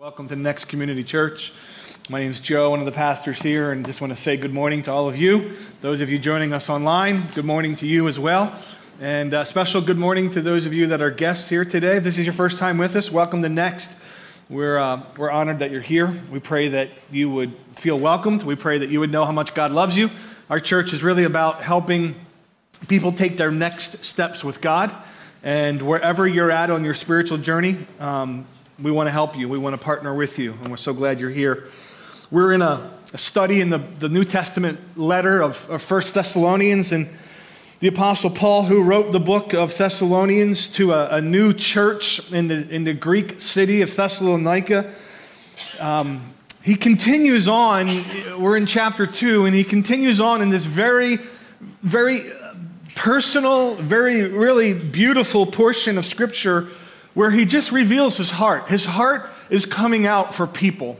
Welcome to Next Community Church. My name is Joe, one of the pastors here, and just want to say good morning to all of you. Those of you joining us online, good morning to you as well. And a special good morning to those of you that are guests here today. If this is your first time with us, welcome to Next. We're, uh, we're honored that you're here. We pray that you would feel welcomed. We pray that you would know how much God loves you. Our church is really about helping people take their next steps with God. And wherever you're at on your spiritual journey, um, we want to help you. We want to partner with you, and we're so glad you're here. We're in a, a study in the, the New Testament letter of, of 1 Thessalonians, and the Apostle Paul, who wrote the book of Thessalonians to a, a new church in the, in the Greek city of Thessalonica, um, he continues on. We're in chapter 2, and he continues on in this very, very personal, very, really beautiful portion of Scripture where he just reveals his heart. His heart is coming out for people.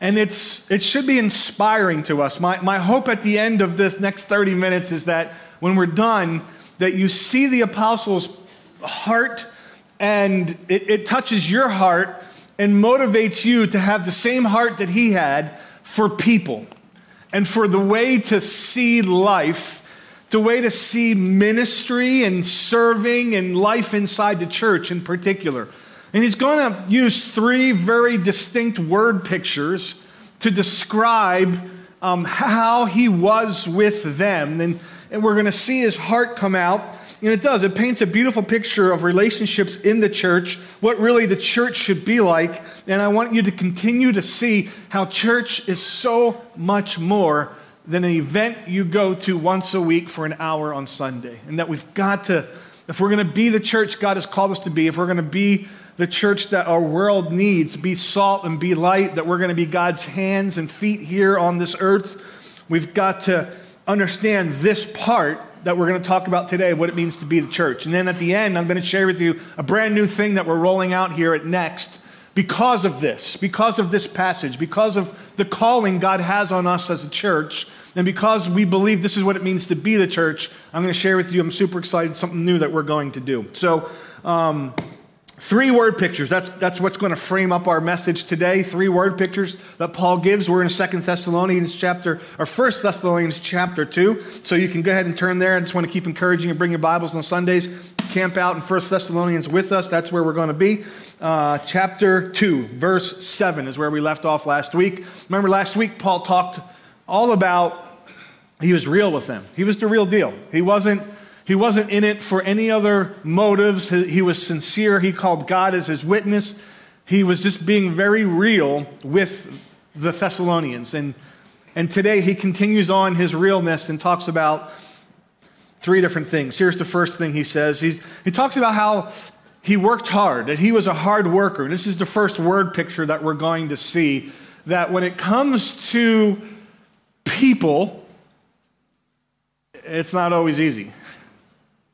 And it's, it should be inspiring to us. My, my hope at the end of this next 30 minutes is that when we're done, that you see the apostle's heart and it, it touches your heart and motivates you to have the same heart that he had for people and for the way to see life the way to see ministry and serving and life inside the church in particular. And he's going to use three very distinct word pictures to describe um, how he was with them. And, and we're going to see his heart come out. And it does. It paints a beautiful picture of relationships in the church, what really the church should be like. And I want you to continue to see how church is so much more than an event you go to once a week for an hour on Sunday. And that we've got to, if we're going to be the church God has called us to be, if we're going to be the church that our world needs, be salt and be light, that we're going to be God's hands and feet here on this earth, we've got to understand this part that we're going to talk about today, what it means to be the church. And then at the end, I'm going to share with you a brand new thing that we're rolling out here at Next because of this, because of this passage, because of the calling God has on us as a church and because we believe this is what it means to be the church, I'm going to share with you, I'm super excited, something new that we're going to do. So, um, three word pictures. That's, that's what's going to frame up our message today. Three word pictures that Paul gives. We're in Second Thessalonians chapter, or First Thessalonians chapter 2. So you can go ahead and turn there. I just want to keep encouraging you bring your Bibles on Sundays. Camp out in First Thessalonians with us. That's where we're going to be. Uh, chapter 2, verse 7 is where we left off last week. Remember, last week Paul talked all about he was real with them. He was the real deal. He wasn't, he wasn't in it for any other motives. He was sincere. He called God as his witness. He was just being very real with the Thessalonians. And, and today he continues on his realness and talks about three different things. Here's the first thing he says He's, he talks about how he worked hard, that he was a hard worker. And this is the first word picture that we're going to see that when it comes to people, it's not always easy.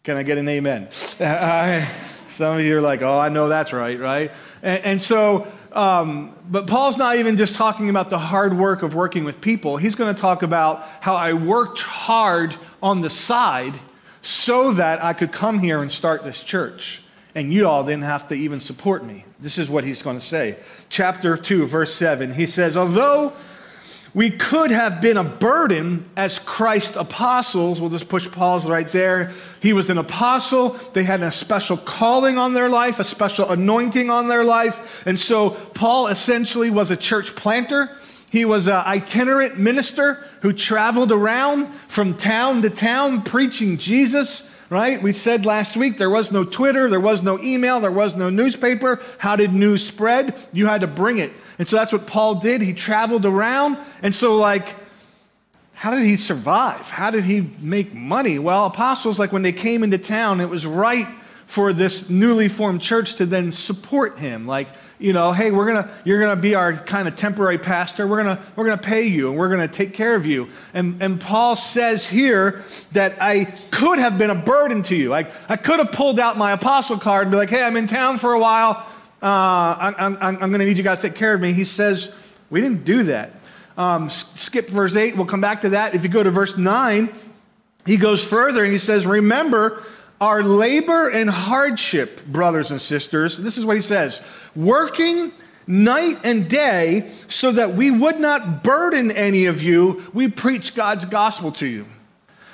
Can I get an amen? Some of you are like, oh, I know that's right, right? And, and so, um, but Paul's not even just talking about the hard work of working with people. He's going to talk about how I worked hard on the side so that I could come here and start this church. And you all didn't have to even support me. This is what he's going to say. Chapter 2, verse 7. He says, Although we could have been a burden as Christ apostles. We'll just push pause right there. He was an apostle. They had a special calling on their life, a special anointing on their life. And so Paul essentially was a church planter. He was an itinerant minister who traveled around from town to town preaching Jesus right? We said last week there was no Twitter, there was no email, there was no newspaper. How did news spread? You had to bring it. And so that's what Paul did. He traveled around. And so, like, how did he survive? How did he make money? Well, apostles, like when they came into town, it was right for this newly formed church to then support him. Like, you know, hey, we're gonna, you're gonna be our kind of temporary pastor. We're gonna, we're gonna pay you and we're gonna take care of you. And, and Paul says here that I could have been a burden to you. Like, I could have pulled out my apostle card and be like, hey, I'm in town for a while. Uh, I'm, I'm, I'm going to need you guys to take care of me. He says, we didn't do that. Um, skip verse 8. We'll come back to that. If you go to verse 9, he goes further and he says, Remember our labor and hardship, brothers and sisters. This is what he says working night and day so that we would not burden any of you. We preach God's gospel to you.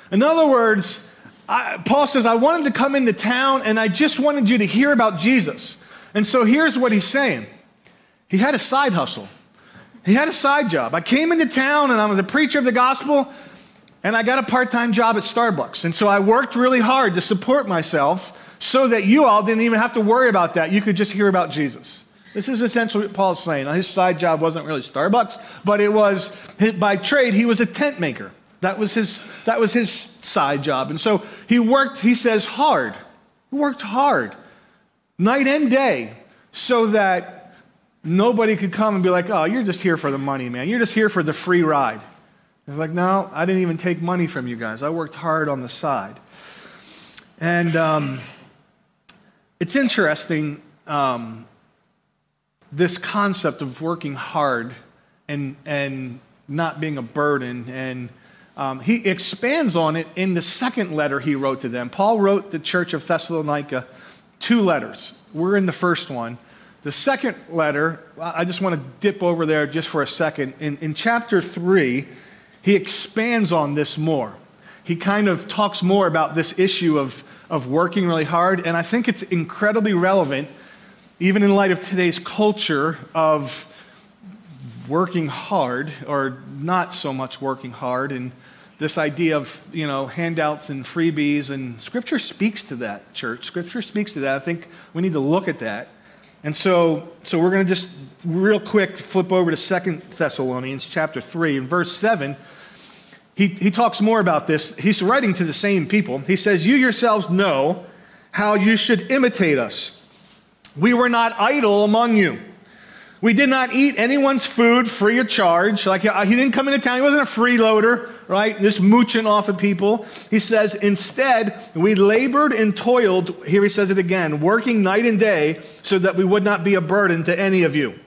In other words, I, Paul says, I wanted to come into town and I just wanted you to hear about Jesus. And so here's what he's saying he had a side hustle, he had a side job. I came into town and I was a preacher of the gospel and I got a part time job at Starbucks. And so I worked really hard to support myself so that you all didn't even have to worry about that. You could just hear about Jesus. This is essentially what Paul's saying. His side job wasn't really Starbucks, but it was by trade, he was a tent maker. That was his, that was his side job. And so he worked, he says, hard. He worked hard, night and day, so that nobody could come and be like, oh, you're just here for the money, man. You're just here for the free ride. He's like, no, I didn't even take money from you guys. I worked hard on the side. And um, it's interesting um, this concept of working hard and, and not being a burden. And um, he expands on it in the second letter he wrote to them. Paul wrote the church of Thessalonica two letters. We're in the first one. The second letter, I just want to dip over there just for a second. In, in chapter 3, he expands on this more. He kind of talks more about this issue of, of working really hard, and I think it's incredibly relevant even in light of today's culture of working hard or not so much working hard and this idea of you know handouts and freebies and scripture speaks to that church. Scripture speaks to that. I think we need to look at that. And so so we're going to just real quick flip over to Second thessalonians chapter 3 and verse 7 he, he talks more about this. He's writing to the same people. He says you yourselves know how you should imitate us. We were not idle among you. We did not eat anyone's food free of charge. Like uh, he didn't come into town, he wasn't a freeloader, right? Just mooching off of people. He says, instead, we labored and toiled, here he says it again, working night and day so that we would not be a burden to any of you.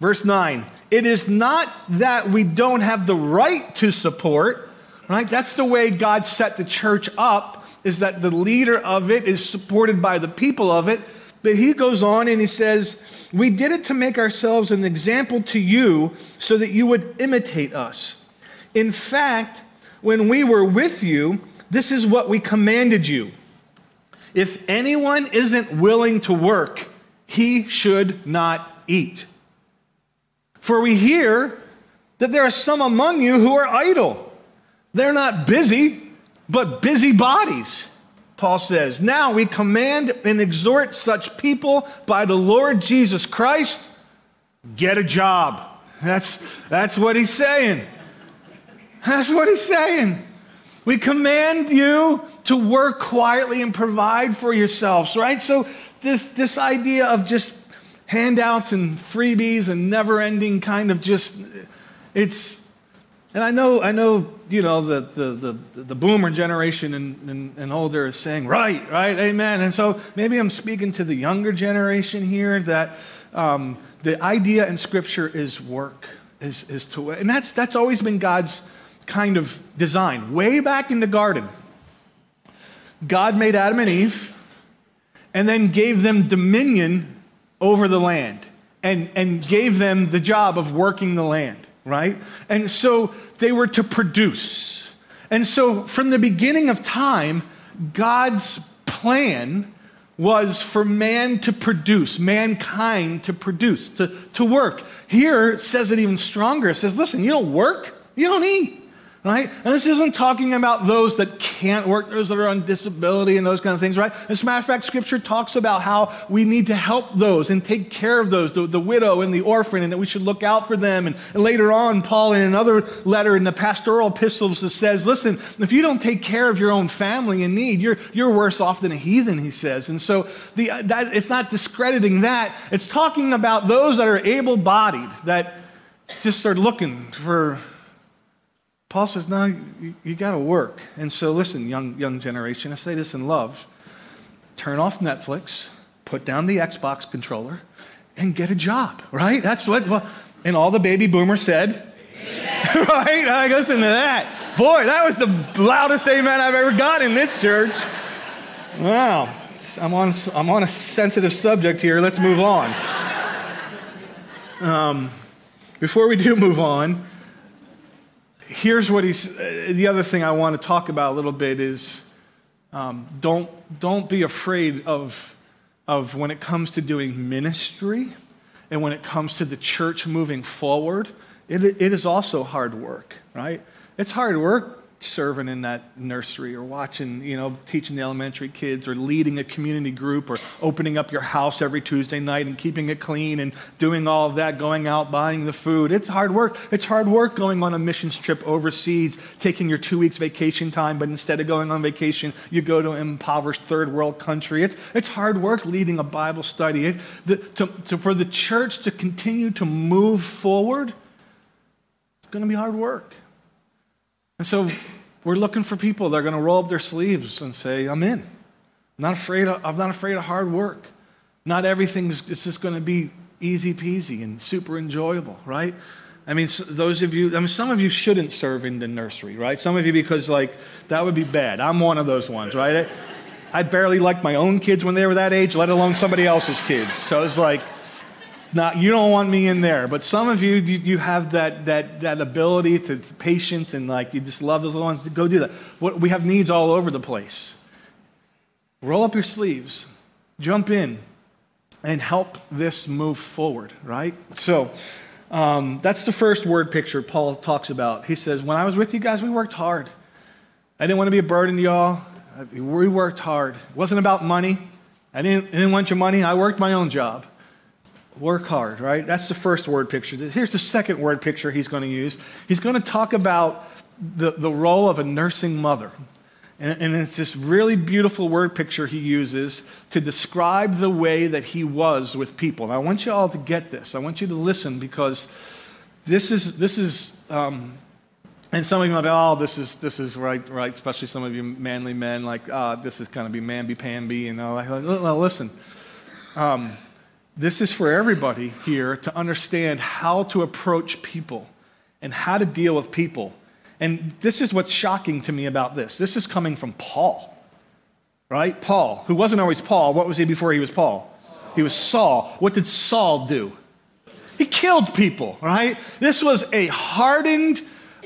Verse 9, it is not that we don't have the right to support, right? That's the way God set the church up, is that the leader of it is supported by the people of it but he goes on and he says, We did it to make ourselves an example to you so that you would imitate us. In fact, when we were with you, this is what we commanded you. If anyone isn't willing to work, he should not eat. For we hear that there are some among you who are idle. They're not busy, but busy bodies. Paul says, Now we command and exhort such people by the Lord Jesus Christ, get a job. That's, that's what he's saying. That's what he's saying. We command you to work quietly and provide for yourselves, right? So, this, this idea of just handouts and freebies and never ending kind of just, it's, and I know, I know, you know, the, the, the, the boomer generation and, and, and, older is saying, right, right, amen. And so maybe I'm speaking to the younger generation here that um, the idea in Scripture is work, is, is to, and that's, that's always been God's kind of design. Way back in the garden, God made Adam and Eve and then gave them dominion over the land and, and gave them the job of working the land, right? And so they were to produce. And so, from the beginning of time, God's plan was for man to produce, mankind to produce, to, to work. Here it says it even stronger. It says, listen, you don't work, you don't eat right? And this isn't talking about those that can't work, those that are on disability and those kind of things, right? As a matter of fact, Scripture talks about how we need to help those and take care of those, the, the widow and the orphan, and that we should look out for them. And, and, later on, Paul, in another letter in the pastoral epistles, says, listen, if you don't take care of your own family in need, you're, you're worse off than a heathen, he says. And so the, that, it's not discrediting that. It's talking about those that are able bodied, that just are looking for Paul says, no, you, you got to work. And so, listen, young, young generation, I say this in love turn off Netflix, put down the Xbox controller, and get a job, right? That's what, well, and all the baby boomers said, right? I listen to that. Boy, that was the loudest amen I've ever got in this church. Wow. I'm on, I'm on a sensitive subject here. Let's move on. Um, before we do move on, here's what he's. Uh, the other thing I want to talk about a little bit is um, don't don't be afraid of of when it comes to doing ministry and when it comes to the church moving forward. It, it is also hard work, right? It's hard work serving in that nursery or watching, you know, teaching the elementary kids or leading a community group or opening up your house every Tuesday night and keeping it clean and doing all of that, going out, buying the food. It's hard work. It's hard work going on a missions trip overseas, taking your two weeks vacation time, but instead of going on vacation, you go to an impoverished third world country. It's, it's hard work leading a Bible study. It, the, to, to, for the church to continue to move forward, it's going to be hard work. And so we're looking for people that are going to roll up their sleeves and say, I'm in. I'm not afraid of, I'm not afraid of hard work. Not everything's just going to be easy peasy and super enjoyable, right? I mean, those of you, I mean, some of you shouldn't serve in the nursery, right? Some of you, because, like, that would be bad. I'm one of those ones, right? I, I barely liked my own kids when they were that age, let alone somebody else's kids. So it's like, now, you don't want me in there, but some of you, you, you have that, that, that ability to patience and like you just love those little ones. Go do that. What, we have needs all over the place. Roll up your sleeves, jump in, and help this move forward, right? So um, that's the first word picture Paul talks about. He says, When I was with you guys, we worked hard. I didn't want to be a burden to y'all. We worked hard. It wasn't about money. I didn't, I didn't want your money. I worked my own job. Work hard, right? That's the first word picture. Here's the second word picture he's going to use. He's going to talk about the, the role of a nursing mother. And, and it's this really beautiful word picture he uses to describe the way that he was with people. And I want you all to get this. I want you to listen because this is, this is um, and some of you might be, oh, this is, this is right, right, especially some of you manly men, like, ah, this is going to be mamby-pamby, you know. Like, listen, um, this is for everybody here to understand how to approach people and how to deal with people. And this is what's shocking to me about this. This is coming from Paul, right? Paul, who wasn't always Paul. What was he before he was Paul? He was Saul. What did Saul do? He killed people, right? This was a hardened,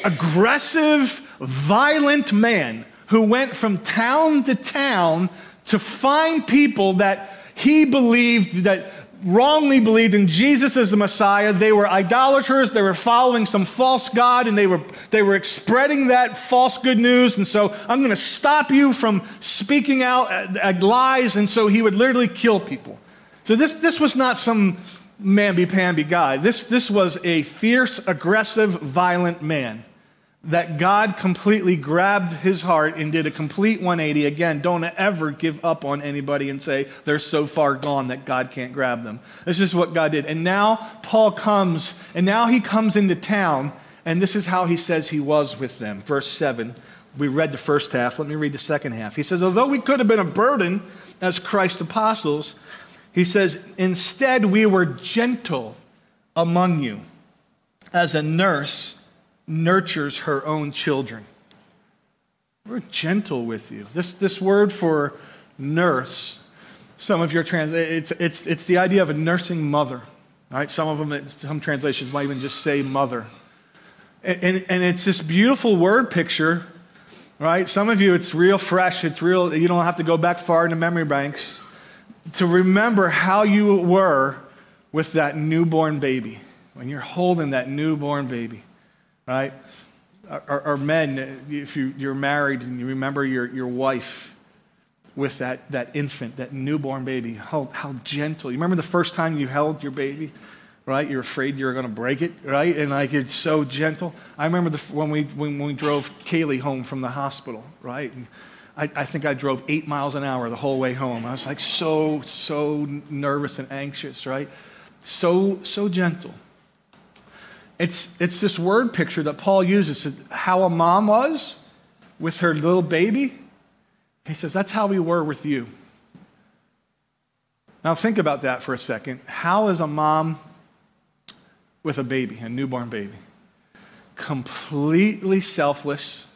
aggressive, violent man who went from town to town to find people that he believed that wrongly believed in Jesus as the Messiah. They were idolaters. They were following some false God and they were, they were spreading that false good news. And so I'm going to stop you from speaking out uh, uh, lies. And so he would literally kill people. So this, this was not some mamby-pamby guy. This, this was a fierce, aggressive, violent man that God completely grabbed his heart and did a complete 180. Again, don't ever give up on anybody and say they're so far gone that God can't grab them. This is what God did. And now Paul comes, and now he comes into town, and this is how he says he was with them. Verse 7. We read the first half. Let me read the second half. He says, Although we could have been a burden as Christ's apostles, he says, Instead, we were gentle among you as a nurse nurtures her own children. We're gentle with you. This, this word for nurse, some of your trans, it's, it's, it's the idea of a nursing mother. Right? Some of them, some translations might even just say mother. And, and, and it's this beautiful word picture, right? Some of you, it's real fresh. It's real, you don't have to go back far into memory banks to remember how you were with that newborn baby, when you're holding that newborn baby right? Or, or men, if you, you're married and you remember your, your wife with that, that infant, that newborn baby, how, how gentle. You remember the first time you held your baby? right? You're afraid you're going to break it, right? And like it's so gentle. I remember the, when, we, when we drove Kaylee home from the hospital, right? And I, I think I drove eight miles an hour the whole way home. I was like so, so nervous and anxious, right? So, so gentle. It's, it's this word picture that Paul uses how a mom was with her little baby. He says, That's how we were with you. Now, think about that for a second. How is a mom with a baby, a newborn baby? Completely selfless,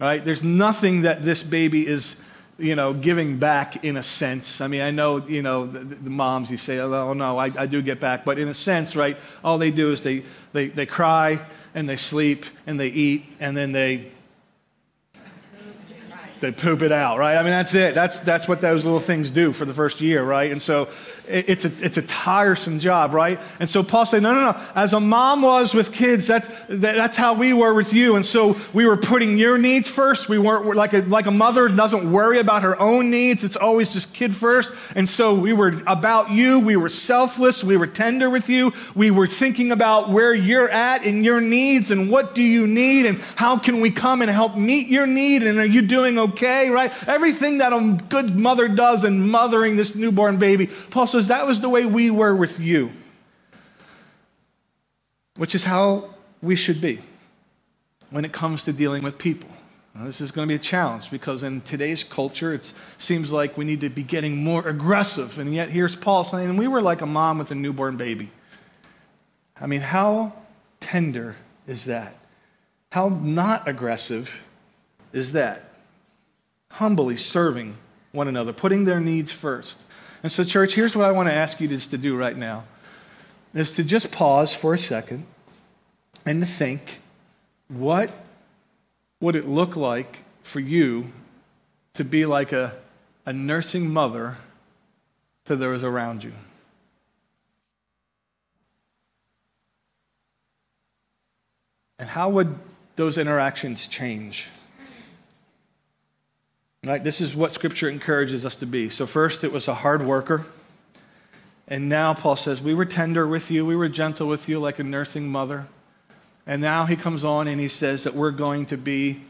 right? There's nothing that this baby is you know, giving back in a sense. I mean, I know, you know, the, the moms, you say, oh, no, I, I, do get back. But in a sense, right, all they do is they, they, they cry and they sleep and they eat and then they they poop it out, right? I mean, that's it. That's, that's what those little things do for the first year, right? And so it's a, it's a tiresome job, right? And so Paul said, no, no, no. As a mom was with kids, that's, that, that's how we were with you. And so we were putting your needs first. We weren't like a, like a mother doesn't worry about her own needs. It's always just kid first. And so we were about you. We were selfless. We were tender with you. We were thinking about where you're at and your needs and what do you need and how can we come and help meet your need and are you doing okay, right? Everything that a good mother does in mothering this newborn baby. Paul says, that was the way we were with you, which is how we should be when it comes to dealing with people. Now, this is going to be a challenge because in today's culture, it seems like we need to be getting more aggressive. And yet, here's Paul saying, We were like a mom with a newborn baby. I mean, how tender is that? How not aggressive is that? Humbly serving one another, putting their needs first. And so, church, here's what I want to ask you just to do right now is to just pause for a second and to think what would it look like for you to be like a, a nursing mother to those around you? And how would those interactions change? Right? This is what Scripture encourages us to be. So, first, it was a hard worker. And now Paul says, We were tender with you, we were gentle with you like a nursing mother. And now he comes on and he says that we're going to be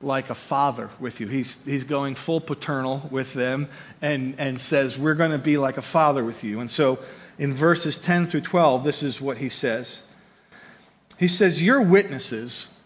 like a father with you. He's, he's going full paternal with them and, and says, We're going to be like a father with you. And so in verses 10 through 12, this is what he says. He says, You're witnesses,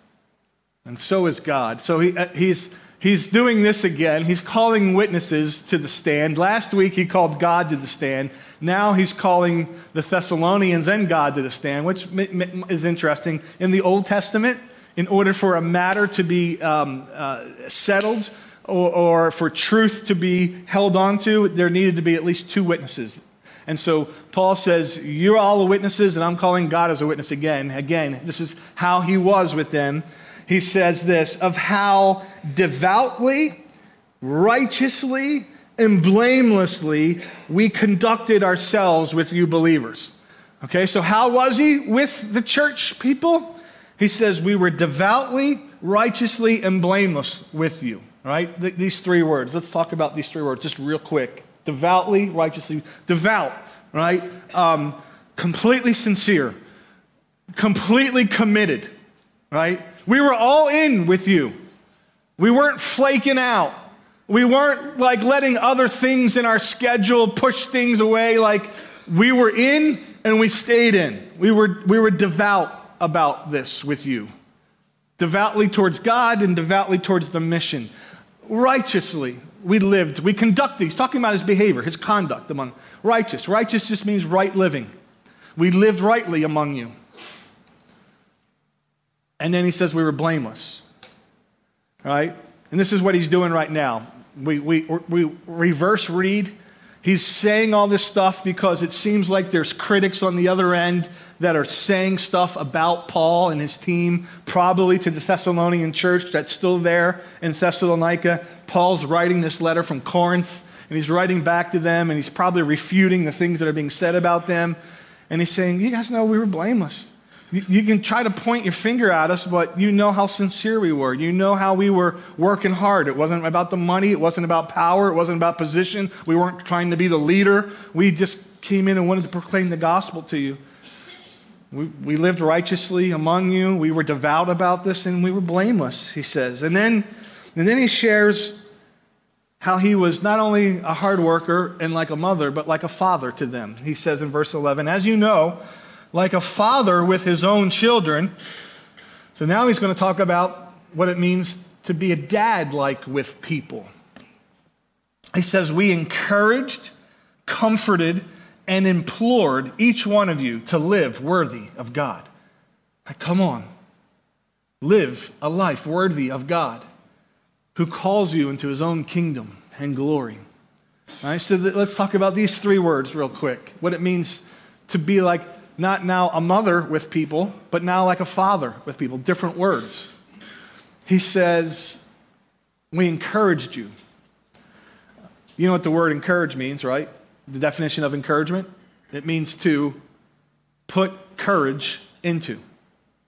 and so is God. So he, uh, he's He's doing this again. He's calling witnesses to the stand. Last week he called God to the stand. Now he's calling the Thessalonians and God to the stand, which is interesting. In the Old Testament, in order for a matter to be um, uh, settled or, or for truth to be held onto, there needed to be at least two witnesses. And so Paul says, You're all the witnesses, and I'm calling God as a witness again. Again, this is how he was with them he says this of how devoutly, righteously, and blamelessly we conducted ourselves with you believers. Okay, so how was he with the church people? He says, We were devoutly, righteously, and blameless with you. Right? Th- these three words. Let's talk about these three words just real quick. Devoutly, righteously, devout, right? Um, completely sincere, completely committed, right? We were all in with you. We weren't flaking out. We weren't like letting other things in our schedule push things away. Like we were in and we stayed in. We were, we were devout about this with you. Devoutly towards God and devoutly towards the mission. Righteously, we lived, we conducted. He's talking about his behavior, his conduct among righteous. Righteous just means right living. We lived rightly among you. And then he says we were blameless. Right? And this is what he's doing right now. We, we, we reverse read. He's saying all this stuff because it seems like there's critics on the other end that are saying stuff about Paul and his team, probably to the Thessalonian church that's still there in Thessalonica. Paul's writing this letter from Corinth, and he's writing back to them, and he's probably refuting the things that are being said about them. And he's saying, You guys know we were blameless. You can try to point your finger at us, but you know how sincere we were. You know how we were working hard. It wasn't about the money, it wasn't about power, it wasn't about position. We weren't trying to be the leader. We just came in and wanted to proclaim the gospel to you. We, we lived righteously among you. We were devout about this, and we were blameless, he says. And then, and then he shares how he was not only a hard worker and like a mother, but like a father to them. He says in verse 11, As you know, like a father with his own children. So now he's going to talk about what it means to be a dad like with people. He says, We encouraged, comforted, and implored each one of you to live worthy of God. Like, come on. Live a life worthy of God who calls you into his own kingdom and glory. All right, so let's talk about these three words real quick. What it means to be like not now a mother with people, but now like a father with people. Different words. He says, We encouraged you. You know what the word encourage means, right? The definition of encouragement? It means to put courage into,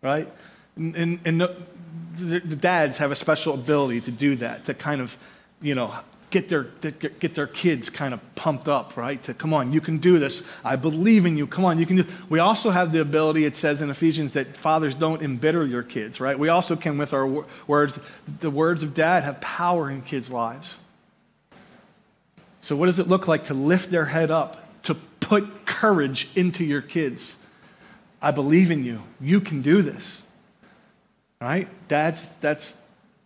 right? And, and, and the, the dads have a special ability to do that, to kind of, you know, get their, get their kids kind of pumped up, right? To come on, you can do this. I believe in you. Come on, you can do. We also have the ability, it says in Ephesians, that fathers don't embitter your kids, right? We also can, with our words, the words of dad have power in kids' lives. So, what does it look like to lift their head up, to put courage into your kids? I believe in you. You can do this. Right? That's, that's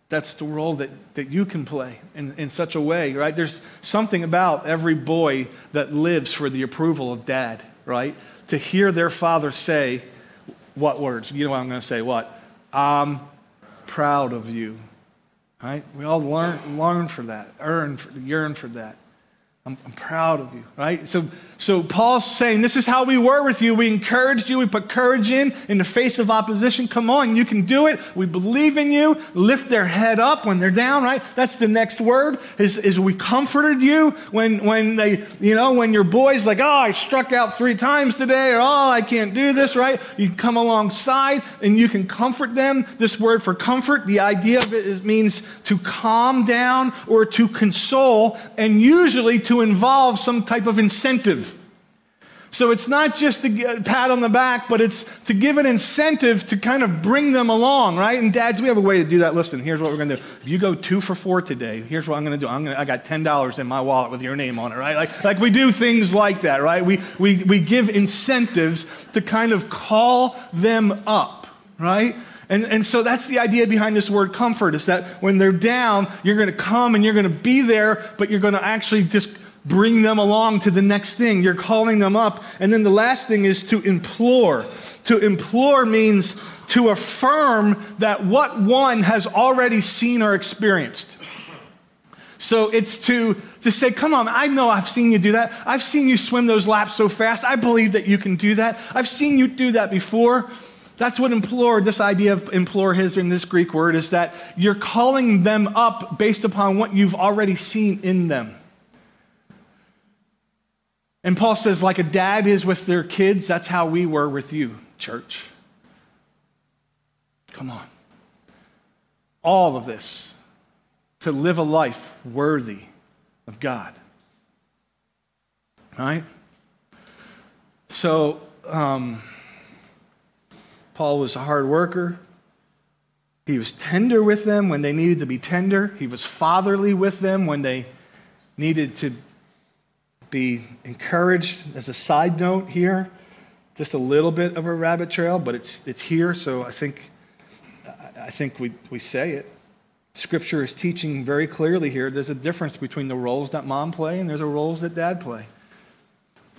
that's the role that, that you can play in, in such a way, right? There's something about every boy that lives for the approval of dad, right? To hear their father say, what words? You know what I'm going to say? What? I'm proud of you. Right? We all learn, learn for that, earn, for, yearn for that. I'm, I'm, proud of you, right? So, so Paul's saying, This is how we were with you. We encouraged you. We put courage in in the face of opposition. Come on, you can do it. We believe in you. Lift their head up when they're down, right? That's the next word, is, is we comforted you when, when they, you know, when your boy's like, Oh, I struck out three times today, or Oh, I can't do this, right? You come alongside and you can comfort them. This word for comfort, the idea of it is, means to calm down or to console, and usually to involve some type of incentive. So it's not just a uh, pat on the back, but it's to give an incentive to kind of bring them along, right? And dads, we have a way to do that. Listen, here's what we're going to do. If you go two for four today, here's what I'm going to do. I'm gonna, I got $10 in my wallet with your name on it, right? Like, like we do things like that, right? We, we, we give incentives to kind of call them up, right? And, and so that's the idea behind this word comfort is that when they're down, you're going to come and you're going to be there, but you're going to actually just bring them along to the next thing. You're calling them up. And then the last thing is to implore. To implore means to affirm that what one has already seen or experienced. So it's to, to say, come on, I know I've seen you do that. I've seen you swim those laps so fast. I believe that you can do that. I've seen you do that before. That's what implore, this idea of implore his in this Greek word, is that you're calling them up based upon what you've already seen in them. And Paul says, like a dad is with their kids, that's how we were with you, church. Come on. All of this to live a life worthy of God. Right? So, um, Paul was a hard worker. He was tender with them when they needed to be tender. He was fatherly with them when they needed to be encouraged. As a side note here, just a little bit of a rabbit trail, but it's, it's here, so I think, I think we, we say it. Scripture is teaching very clearly here there's a difference between the roles that mom play and there's a roles that dad play.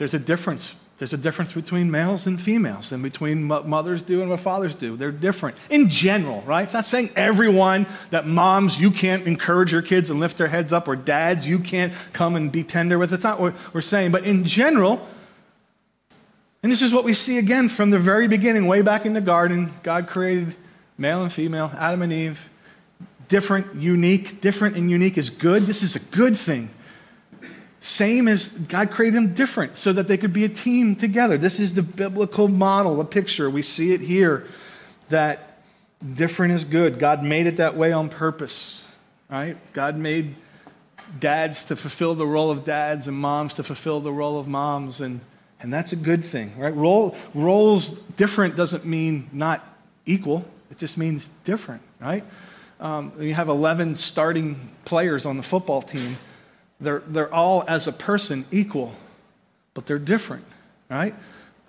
There's a difference. There's a difference between males and females and between what mothers do and what fathers do. They're different in general, right? It's not saying everyone that moms, you can't encourage your kids and lift their heads up, or dads, you can't come and be tender with. It's not what we're saying. But in general, and this is what we see again from the very beginning, way back in the garden, God created male and female, Adam and Eve. Different, unique, different and unique is good. This is a good thing. Same as God created them different so that they could be a team together. This is the biblical model, a picture. We see it here that different is good. God made it that way on purpose, right? God made dads to fulfill the role of dads and moms to fulfill the role of moms, and, and that's a good thing, right? Role, roles different doesn't mean not equal, it just means different, right? Um, you have 11 starting players on the football team they're, they're all, as a person, equal, but they're different, right?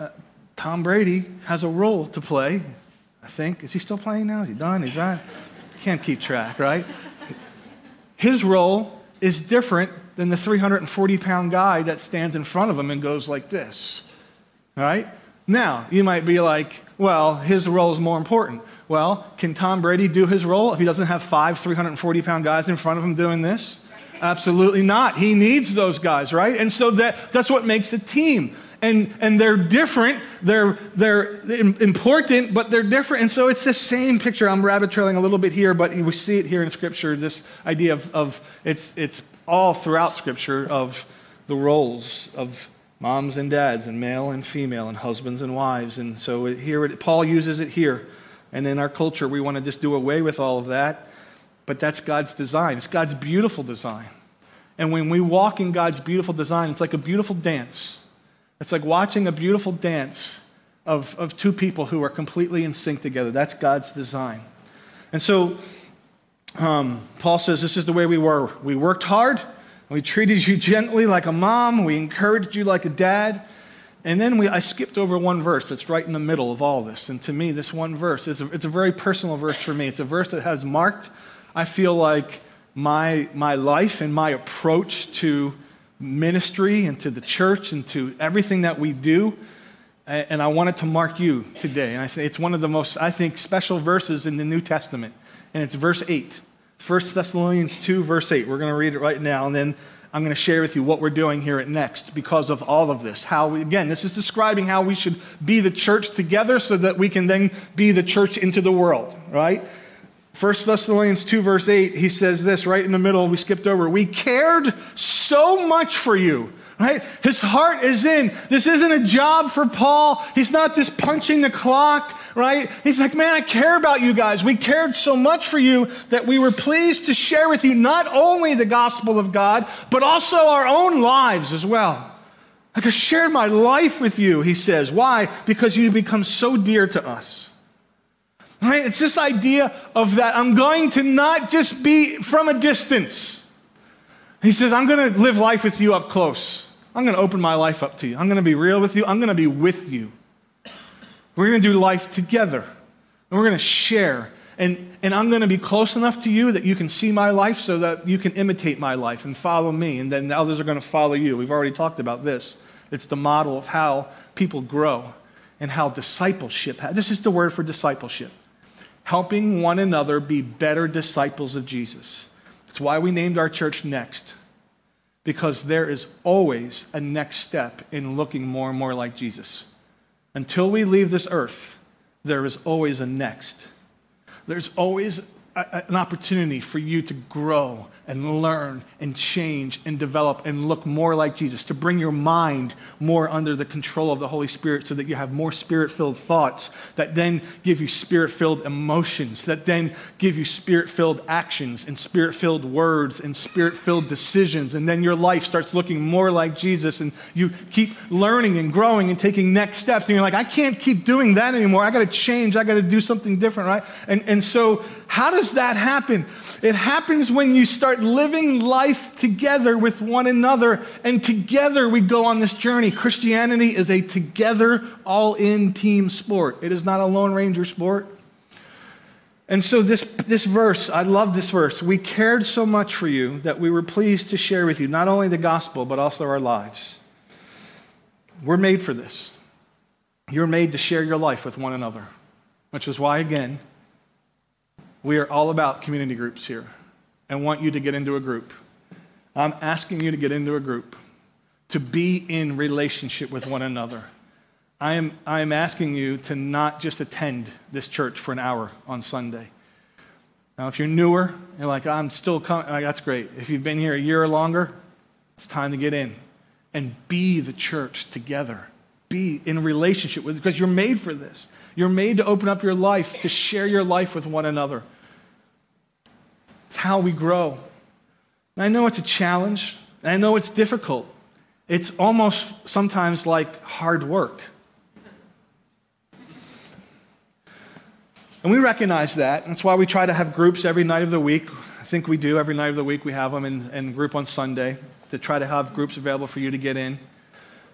Uh, Tom Brady has a role to play, I think. Is he still playing now? Is he done? He's not? Can't keep track, right? His role is different than the 340 pound guy that stands in front of him and goes like this, right? Now, you might be like, well, his role is more important. Well, can Tom Brady do his role if he doesn't have five 340 pound guys in front of him doing this? Absolutely not. He needs those guys, right? And so that, that's what makes a team. And, and they're different, they're, they're important, but they're different. And so it's the same picture. I'm rabbit trailing a little bit here, but we see it here in Scripture this idea of, of it's, it's all throughout Scripture of the roles of moms and dads, and male and female, and husbands and wives. And so here, Paul uses it here. And in our culture, we want to just do away with all of that. But that's God's design. It's God's beautiful design. And when we walk in God's beautiful design, it's like a beautiful dance. It's like watching a beautiful dance of, of two people who are completely in sync together. That's God's design. And so um, Paul says this is the way we were. We worked hard, we treated you gently like a mom. We encouraged you like a dad. And then we, I skipped over one verse that's right in the middle of all this. And to me, this one verse is a, it's a very personal verse for me. It's a verse that has marked, I feel like, my, my life and my approach to ministry and to the church and to everything that we do. And I wanted to mark you today. And I think it's one of the most, I think, special verses in the New Testament. And it's verse 8. 1 Thessalonians 2, verse 8. We're going to read it right now, and then I'm going to share with you what we're doing here at Next because of all of this. How we, again, this is describing how we should be the church together so that we can then be the church into the world, right? 1 Thessalonians 2, verse 8, he says this right in the middle, we skipped over. We cared so much for you right? His heart is in. This isn't a job for Paul. He's not just punching the clock, right? He's like, man, I care about you guys. We cared so much for you that we were pleased to share with you not only the gospel of God, but also our own lives as well. Like I shared my life with you, he says. Why? Because you become so dear to us. Right? It's this idea of that I'm going to not just be from a distance. He says, I'm going to live life with you up close. I'm going to open my life up to you. I'm going to be real with you. I'm going to be with you. We're going to do life together. And we're going to share. And, and I'm going to be close enough to you that you can see my life so that you can imitate my life and follow me. And then the others are going to follow you. We've already talked about this. It's the model of how people grow and how discipleship. This is the word for discipleship helping one another be better disciples of Jesus. It's why we named our church Next because there is always a next step in looking more and more like Jesus. Until we leave this earth, there is always a next. There's always a, an opportunity for you to grow and learn and change and develop and look more like Jesus, to bring your mind more under the control of the Holy Spirit so that you have more spirit filled thoughts that then give you spirit filled emotions, that then give you spirit filled actions and spirit filled words and spirit filled decisions. And then your life starts looking more like Jesus and you keep learning and growing and taking next steps. And you're like, I can't keep doing that anymore. I got to change. I got to do something different, right? And, and so, how does that happen? It happens when you start living life together with one another, and together we go on this journey. Christianity is a together, all in team sport. It is not a Lone Ranger sport. And so, this, this verse, I love this verse. We cared so much for you that we were pleased to share with you not only the gospel, but also our lives. We're made for this. You're made to share your life with one another, which is why, again, we are all about community groups here and want you to get into a group. I'm asking you to get into a group, to be in relationship with one another. I am, I am asking you to not just attend this church for an hour on Sunday. Now, if you're newer, you're like, I'm still coming, uh, that's great. If you've been here a year or longer, it's time to get in and be the church together. Be in relationship with, because you're made for this. You're made to open up your life, to share your life with one another. It's how we grow. And I know it's a challenge, and I know it's difficult. It's almost sometimes like hard work. And we recognize that. That's why we try to have groups every night of the week. I think we do. Every night of the week, we have them in, in group on Sunday to try to have groups available for you to get in.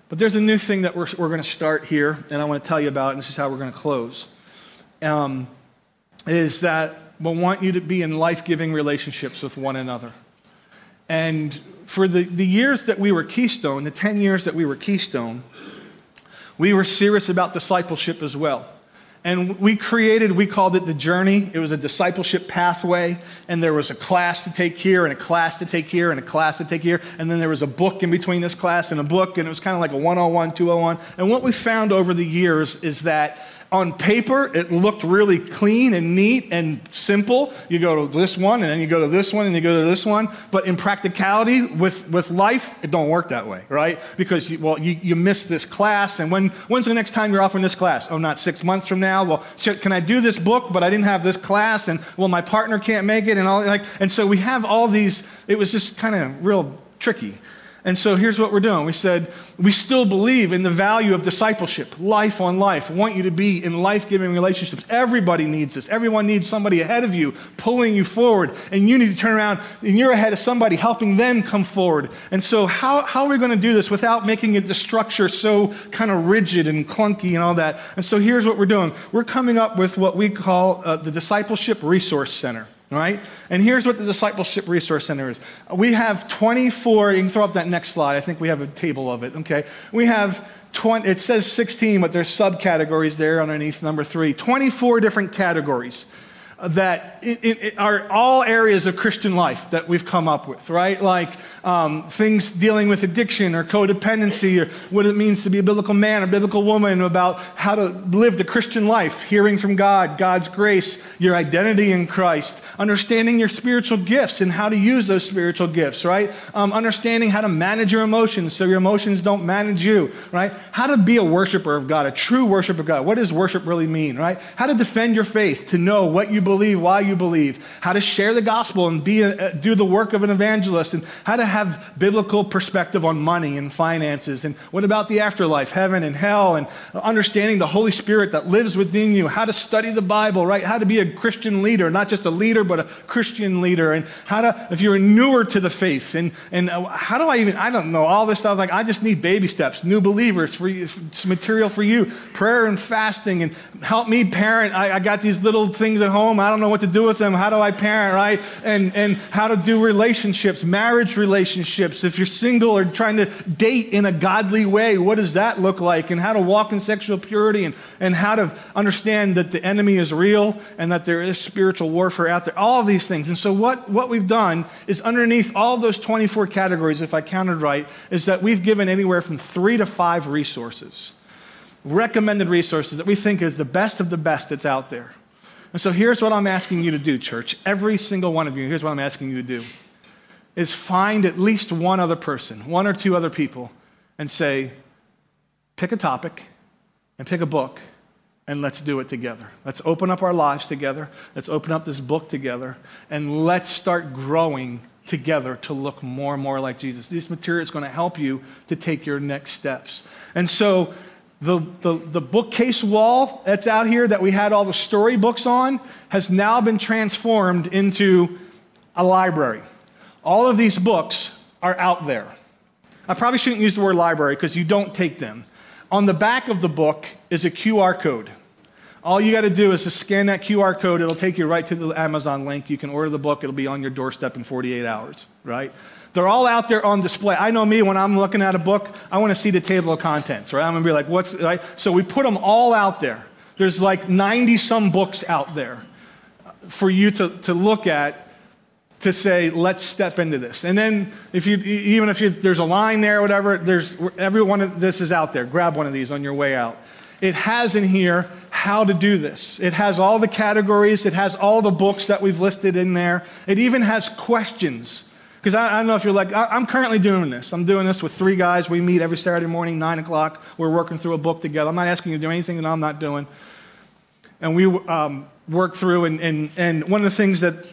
But there's a new thing that we're, we're going to start here, and I want to tell you about, and this is how we're going to close. Um, is that we want you to be in life giving relationships with one another. And for the, the years that we were Keystone, the 10 years that we were Keystone, we were serious about discipleship as well. And we created, we called it the journey. It was a discipleship pathway. And there was a class to take here, and a class to take here, and a class to take here. And then there was a book in between this class and a book. And it was kind of like a 101, 201. And what we found over the years is that on paper, it looked really clean and neat and simple. You go to this one, and then you go to this one, and you go to this one. But in practicality, with, with life, it don't work that way, right? Because, you, well, you, you miss this class, and when, when's the next time you're offering this class? Oh, not six months from now? Well, can I do this book, but I didn't have this class, and, well, my partner can't make it, and all, like, and so we have all these, it was just kind of real tricky. And so here's what we're doing. We said, we still believe in the value of discipleship, life on life. I want you to be in life giving relationships. Everybody needs this. Everyone needs somebody ahead of you pulling you forward. And you need to turn around and you're ahead of somebody helping them come forward. And so, how, how are we going to do this without making it the structure so kind of rigid and clunky and all that? And so, here's what we're doing we're coming up with what we call uh, the Discipleship Resource Center. Right, And here's what the Discipleship Resource Center is. We have 24, you can throw up that next slide. I think we have a table of it. Okay. We have 20, it says 16, but there's subcategories there underneath number three. 24 different categories that it, it are all areas of Christian life that we've come up with, right? Like um, things dealing with addiction or codependency or what it means to be a biblical man or biblical woman, about how to live the Christian life, hearing from God, God's grace, your identity in Christ, understanding your spiritual gifts and how to use those spiritual gifts, right? Um, understanding how to manage your emotions so your emotions don't manage you, right? How to be a worshiper of God, a true worshiper of God. What does worship really mean, right? How to defend your faith, to know what you believe, why you believe, how to share the gospel and be a, do the work of an evangelist, and how to have biblical perspective on money and finances. And what about the afterlife, heaven and hell, and understanding the Holy Spirit that lives within you, how to study the Bible, right? How to be a Christian leader, not just a leader, but a Christian leader, and how to, if you're newer to the faith, and, and uh, how do I even, I don't know, all this stuff. Like, I just need baby steps, new believers, for you, material for you, prayer and fasting, and help me parent. I, I got these little things at home I don't know what to do with them. How do I parent, right? And, and how to do relationships, marriage relationships. If you're single or trying to date in a godly way, what does that look like? And how to walk in sexual purity and, and how to understand that the enemy is real and that there is spiritual warfare out there. All of these things. And so, what, what we've done is underneath all those 24 categories, if I counted right, is that we've given anywhere from three to five resources recommended resources that we think is the best of the best that's out there. And so here's what I'm asking you to do, church. Every single one of you, here's what I'm asking you to do is find at least one other person, one or two other people, and say, pick a topic and pick a book and let's do it together. Let's open up our lives together. Let's open up this book together and let's start growing together to look more and more like Jesus. This material is going to help you to take your next steps. And so the, the, the, bookcase wall that's out here that we had all the storybooks on has now been transformed into a library. All of these books are out there. I probably shouldn't use the word library because you don't take them. On the back of the book is a QR code. All you got to do is to scan that QR code. It'll take you right to the Amazon link. You can order the book. It'll be on your doorstep in 48 hours, right? They're all out there on display. I know me, when I'm looking at a book, I want to see the table of contents, right? I'm going to be like, what's, right? So we put them all out there. There's like 90 some books out there uh, for you to, to look at to say, let's step into this. And then, if you, even if you, there's a line there, whatever, there's, every one of this is out there. Grab one of these on your way out. It has in here how to do this. It has all the categories, it has all the books that we've listed in there. It even has questions because I, I, don't know if you're like, I, am currently doing this. I'm doing this with three guys. We meet every Saturday morning, 9 o'clock. We're working through a book together. I'm not asking you to do anything that I'm not doing. And we um, work through, and, and, and one of the things that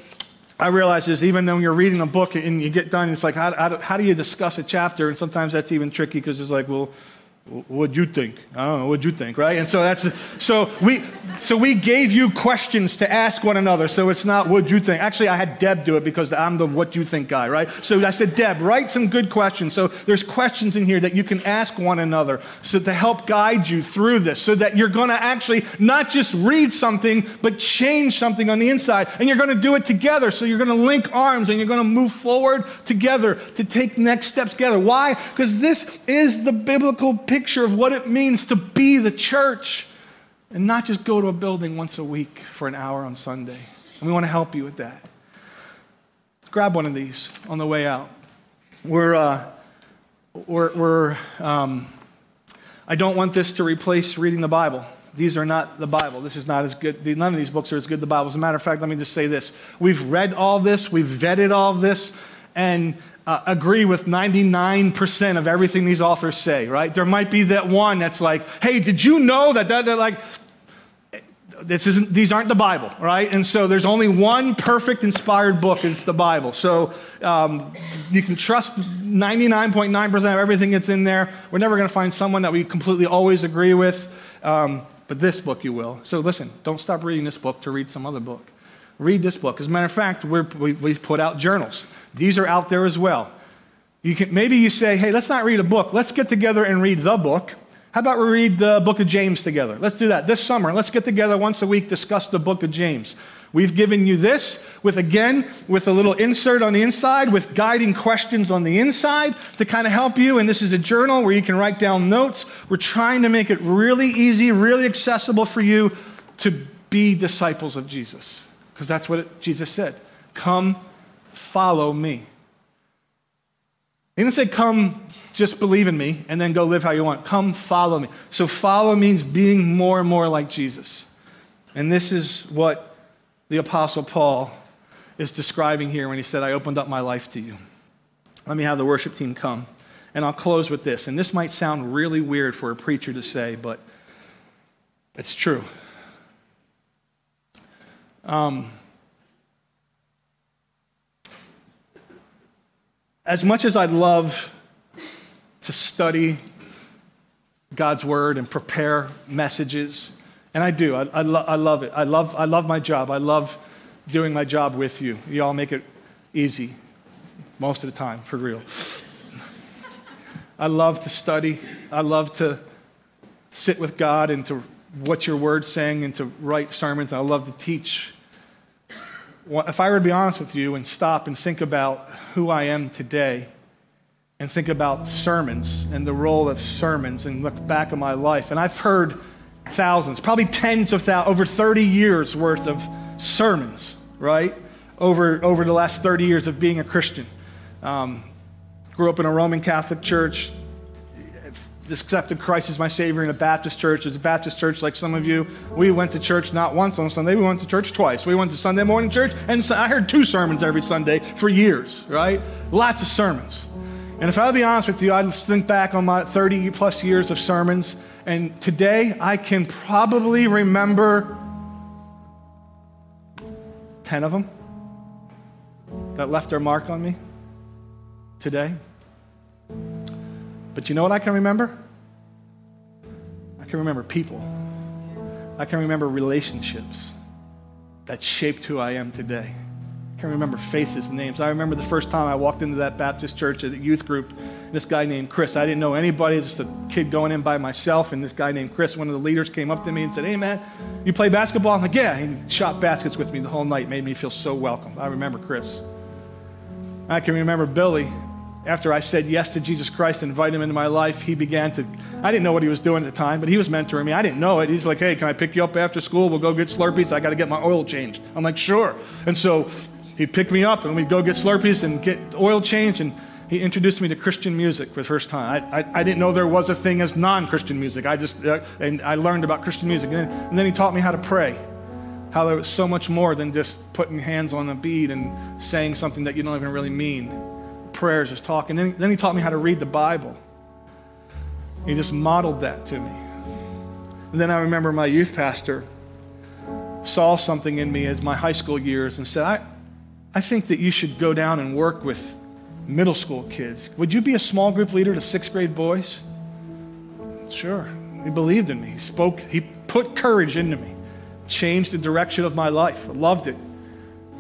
I realize is even though you're reading a book and you get done, it's like, how, how, how do you discuss a chapter? And sometimes that's even tricky because it's like, well, what'd you think? I don't know, what'd you think, right? And so that's, so we, so we gave you questions to ask one another. So it's not what you think. Actually, I had Deb do it because I'm the what you think guy, right? So I said, Deb, write some good questions. So there's questions in here that you can ask one another so to help guide you through this so that you're going to actually not just read something, but change something on the inside. And you're going to do it together. So you're going to link arms and you're going to move forward together to take next steps together. Why? Because this is the biblical picture of what it means to be the church. and not just go to a building once a week for an hour on Sunday. And we want to help you with that. Grab one of these on the way out. We're, uh, we're, we're um, I don't want this to replace reading the Bible. These are not the Bible. This is not as good. None of these books are as good as the Bible. As a matter of fact, let me just say this. We've read all this, we've vetted all this, and uh, agree with 99% of everything these authors say, right? There might be that one that's like, hey, did you know that, that, that like, this isn't, these aren't the Bible, right? And so there's only one perfect inspired book, and it's the Bible. So um, you can trust 99.9% of everything that's in there. We're never going to find someone that we completely always agree with, um, but this book you will. So listen, don't stop reading this book to read some other book. Read this book. As a matter of fact, we we've put out journals. These are out there as well. You can, maybe you say, hey, let's not read a book. Let's get together and read the book. How about we read the book of James together? Let's do that this summer. Let's get together once a week, discuss the book of James. We've given you this with, again, with a little insert on the inside, with guiding questions on the inside to kind of help you. And this is a journal where you can write down notes. We're trying to make it really easy, really accessible for you to be disciples of Jesus. Because that's what it, Jesus said. Come follow me. He didn't say, come, just believe in me, and then go live how you want. Come follow me. So, follow means being more and more like Jesus. And this is what the Apostle Paul is describing here when he said, I opened up my life to you. Let me have the worship team come. And I'll close with this. And this might sound really weird for a preacher to say, but it's true. Um, as much as I'd love to study God's word and prepare messages, and I do, I, I, lo- I, love it. I love, I love my job. I love doing my job with you. You all make it easy most of the time, for real. I love to study. I love to sit with God and to what your word's saying and to write sermons. I love to teach. If I were to be honest with you and stop and think about who I am today and think about sermons and the role of sermons and look back at my life. And I've heard thousands, probably tens of thousands, over 30 years worth of sermons, right? Over, over the last 30 years of being a Christian. Um, grew up in a Roman Catholic church, accepted Christ as my Savior in a Baptist church. It's a Baptist church like some of you. We went to church not once on Sunday, we went to church twice. We went to Sunday morning church, and I heard two sermons every Sunday for years, right? Lots of sermons. And if I'll be honest with you, I think back on my 30 plus years of sermons, and today I can probably remember 10 of them that left their mark on me today. But you know what I can remember? I can remember people. I can remember relationships that shaped who I am today. I can remember faces and names. I remember the first time I walked into that Baptist church at a youth group, this guy named Chris. I didn't know anybody, just a kid going in by myself, and this guy named Chris, one of the leaders, came up to me and said, Hey man, you play basketball? I'm like, Yeah. He shot baskets with me the whole night, made me feel so welcome. I remember Chris. I can remember Billy after I said yes to Jesus Christ and invited him into my life, he began to, I didn't know what he was doing at the time, but he was mentoring me. I didn't know it. He's like, hey, can I pick you up after school? We'll go get Slurpees. I got to get my oil changed. I'm like, sure. And so he picked me up and we'd go get Slurpees and get oil changed. And he introduced me to Christian music for the first time. I, I, I didn't know there was a thing as non Christian music. I just, uh, and I learned about Christian music. And then, and then he taught me how to pray how there was so much more than just putting hands on a bead and saying something that you don't even really mean prayers, just talking. Then, then he taught me how to read the Bible. He just modeled that to me. And then I remember my youth pastor saw something in me as my high school years and said, I, I think that you should go down and work with middle school kids. Would you be a small group leader to sixth grade boys? Sure. He believed in me. He spoke, he put courage into me, changed the direction of my life. I loved it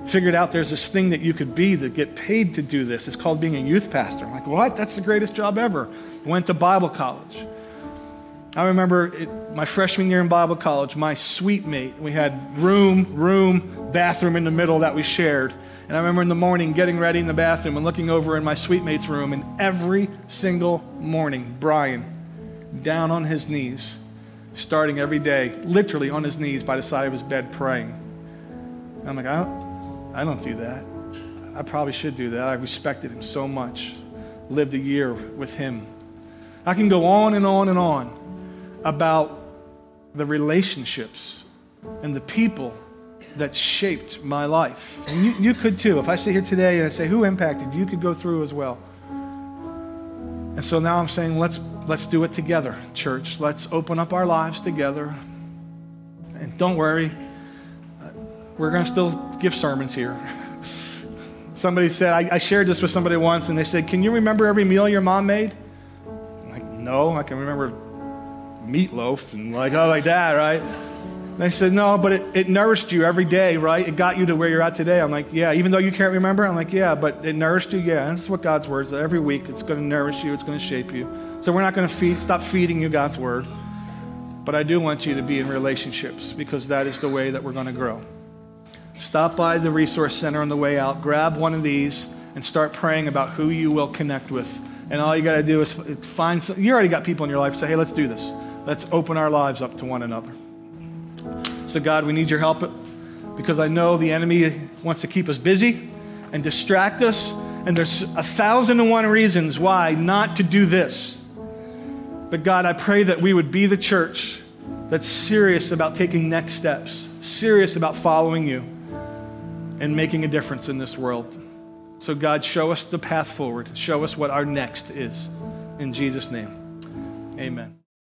figured out there's this thing that you could be that get paid to do this. It's called being a youth pastor. I'm like, what? That's the greatest job ever. Went to Bible college. I remember it, my freshman year in Bible college, my suite mate, we had room, room, bathroom in the middle that we shared. And I remember in the morning getting ready in the bathroom and looking over in my suite mate's room, and every single morning, Brian, down on his knees, starting every day, literally on his knees by the side of his bed praying. And I'm like, I don't, I don't do that. I probably should do that. I respected him so much. Lived a year with him. I can go on and on and on about the relationships and the people that shaped my life. And you, you could too. If I sit here today and I say, Who impacted? You could go through as well. And so now I'm saying, let's, let's do it together, church. Let's open up our lives together. And don't worry, we're going to still give sermons here. Somebody said, I, I, shared this with somebody once, and they said, Can you remember every meal your mom made? I'm like, no, I can remember meatloaf and like, oh, like that, right? They said, No, but it, it nourished you every day, right? It got you to where you're at today. I'm like, Yeah, even though you can't remember, I'm like, Yeah, but it nourished you. Yeah, and that's what God's word is. Every week it's going to nourish you, it's going to shape you. So we're not going to feed, stop feeding you God's word. But I do want you to be in relationships because that is the way that we're going to grow. Stop by the resource center on the way out, grab one of these, and start praying about who you will connect with. And all you got to do is find some, you already got people in your life. Say, hey, let's do this. Let's open our lives up to one another. So, God, we need your help because I know the enemy wants to keep us busy and distract us. And there's a thousand and one reasons why not to do this. But, God, I pray that we would be the church that's serious about taking next steps, serious about following you and making a difference in this world. So, God, show us the path forward. Show us what our next is. In Jesus' name, amen.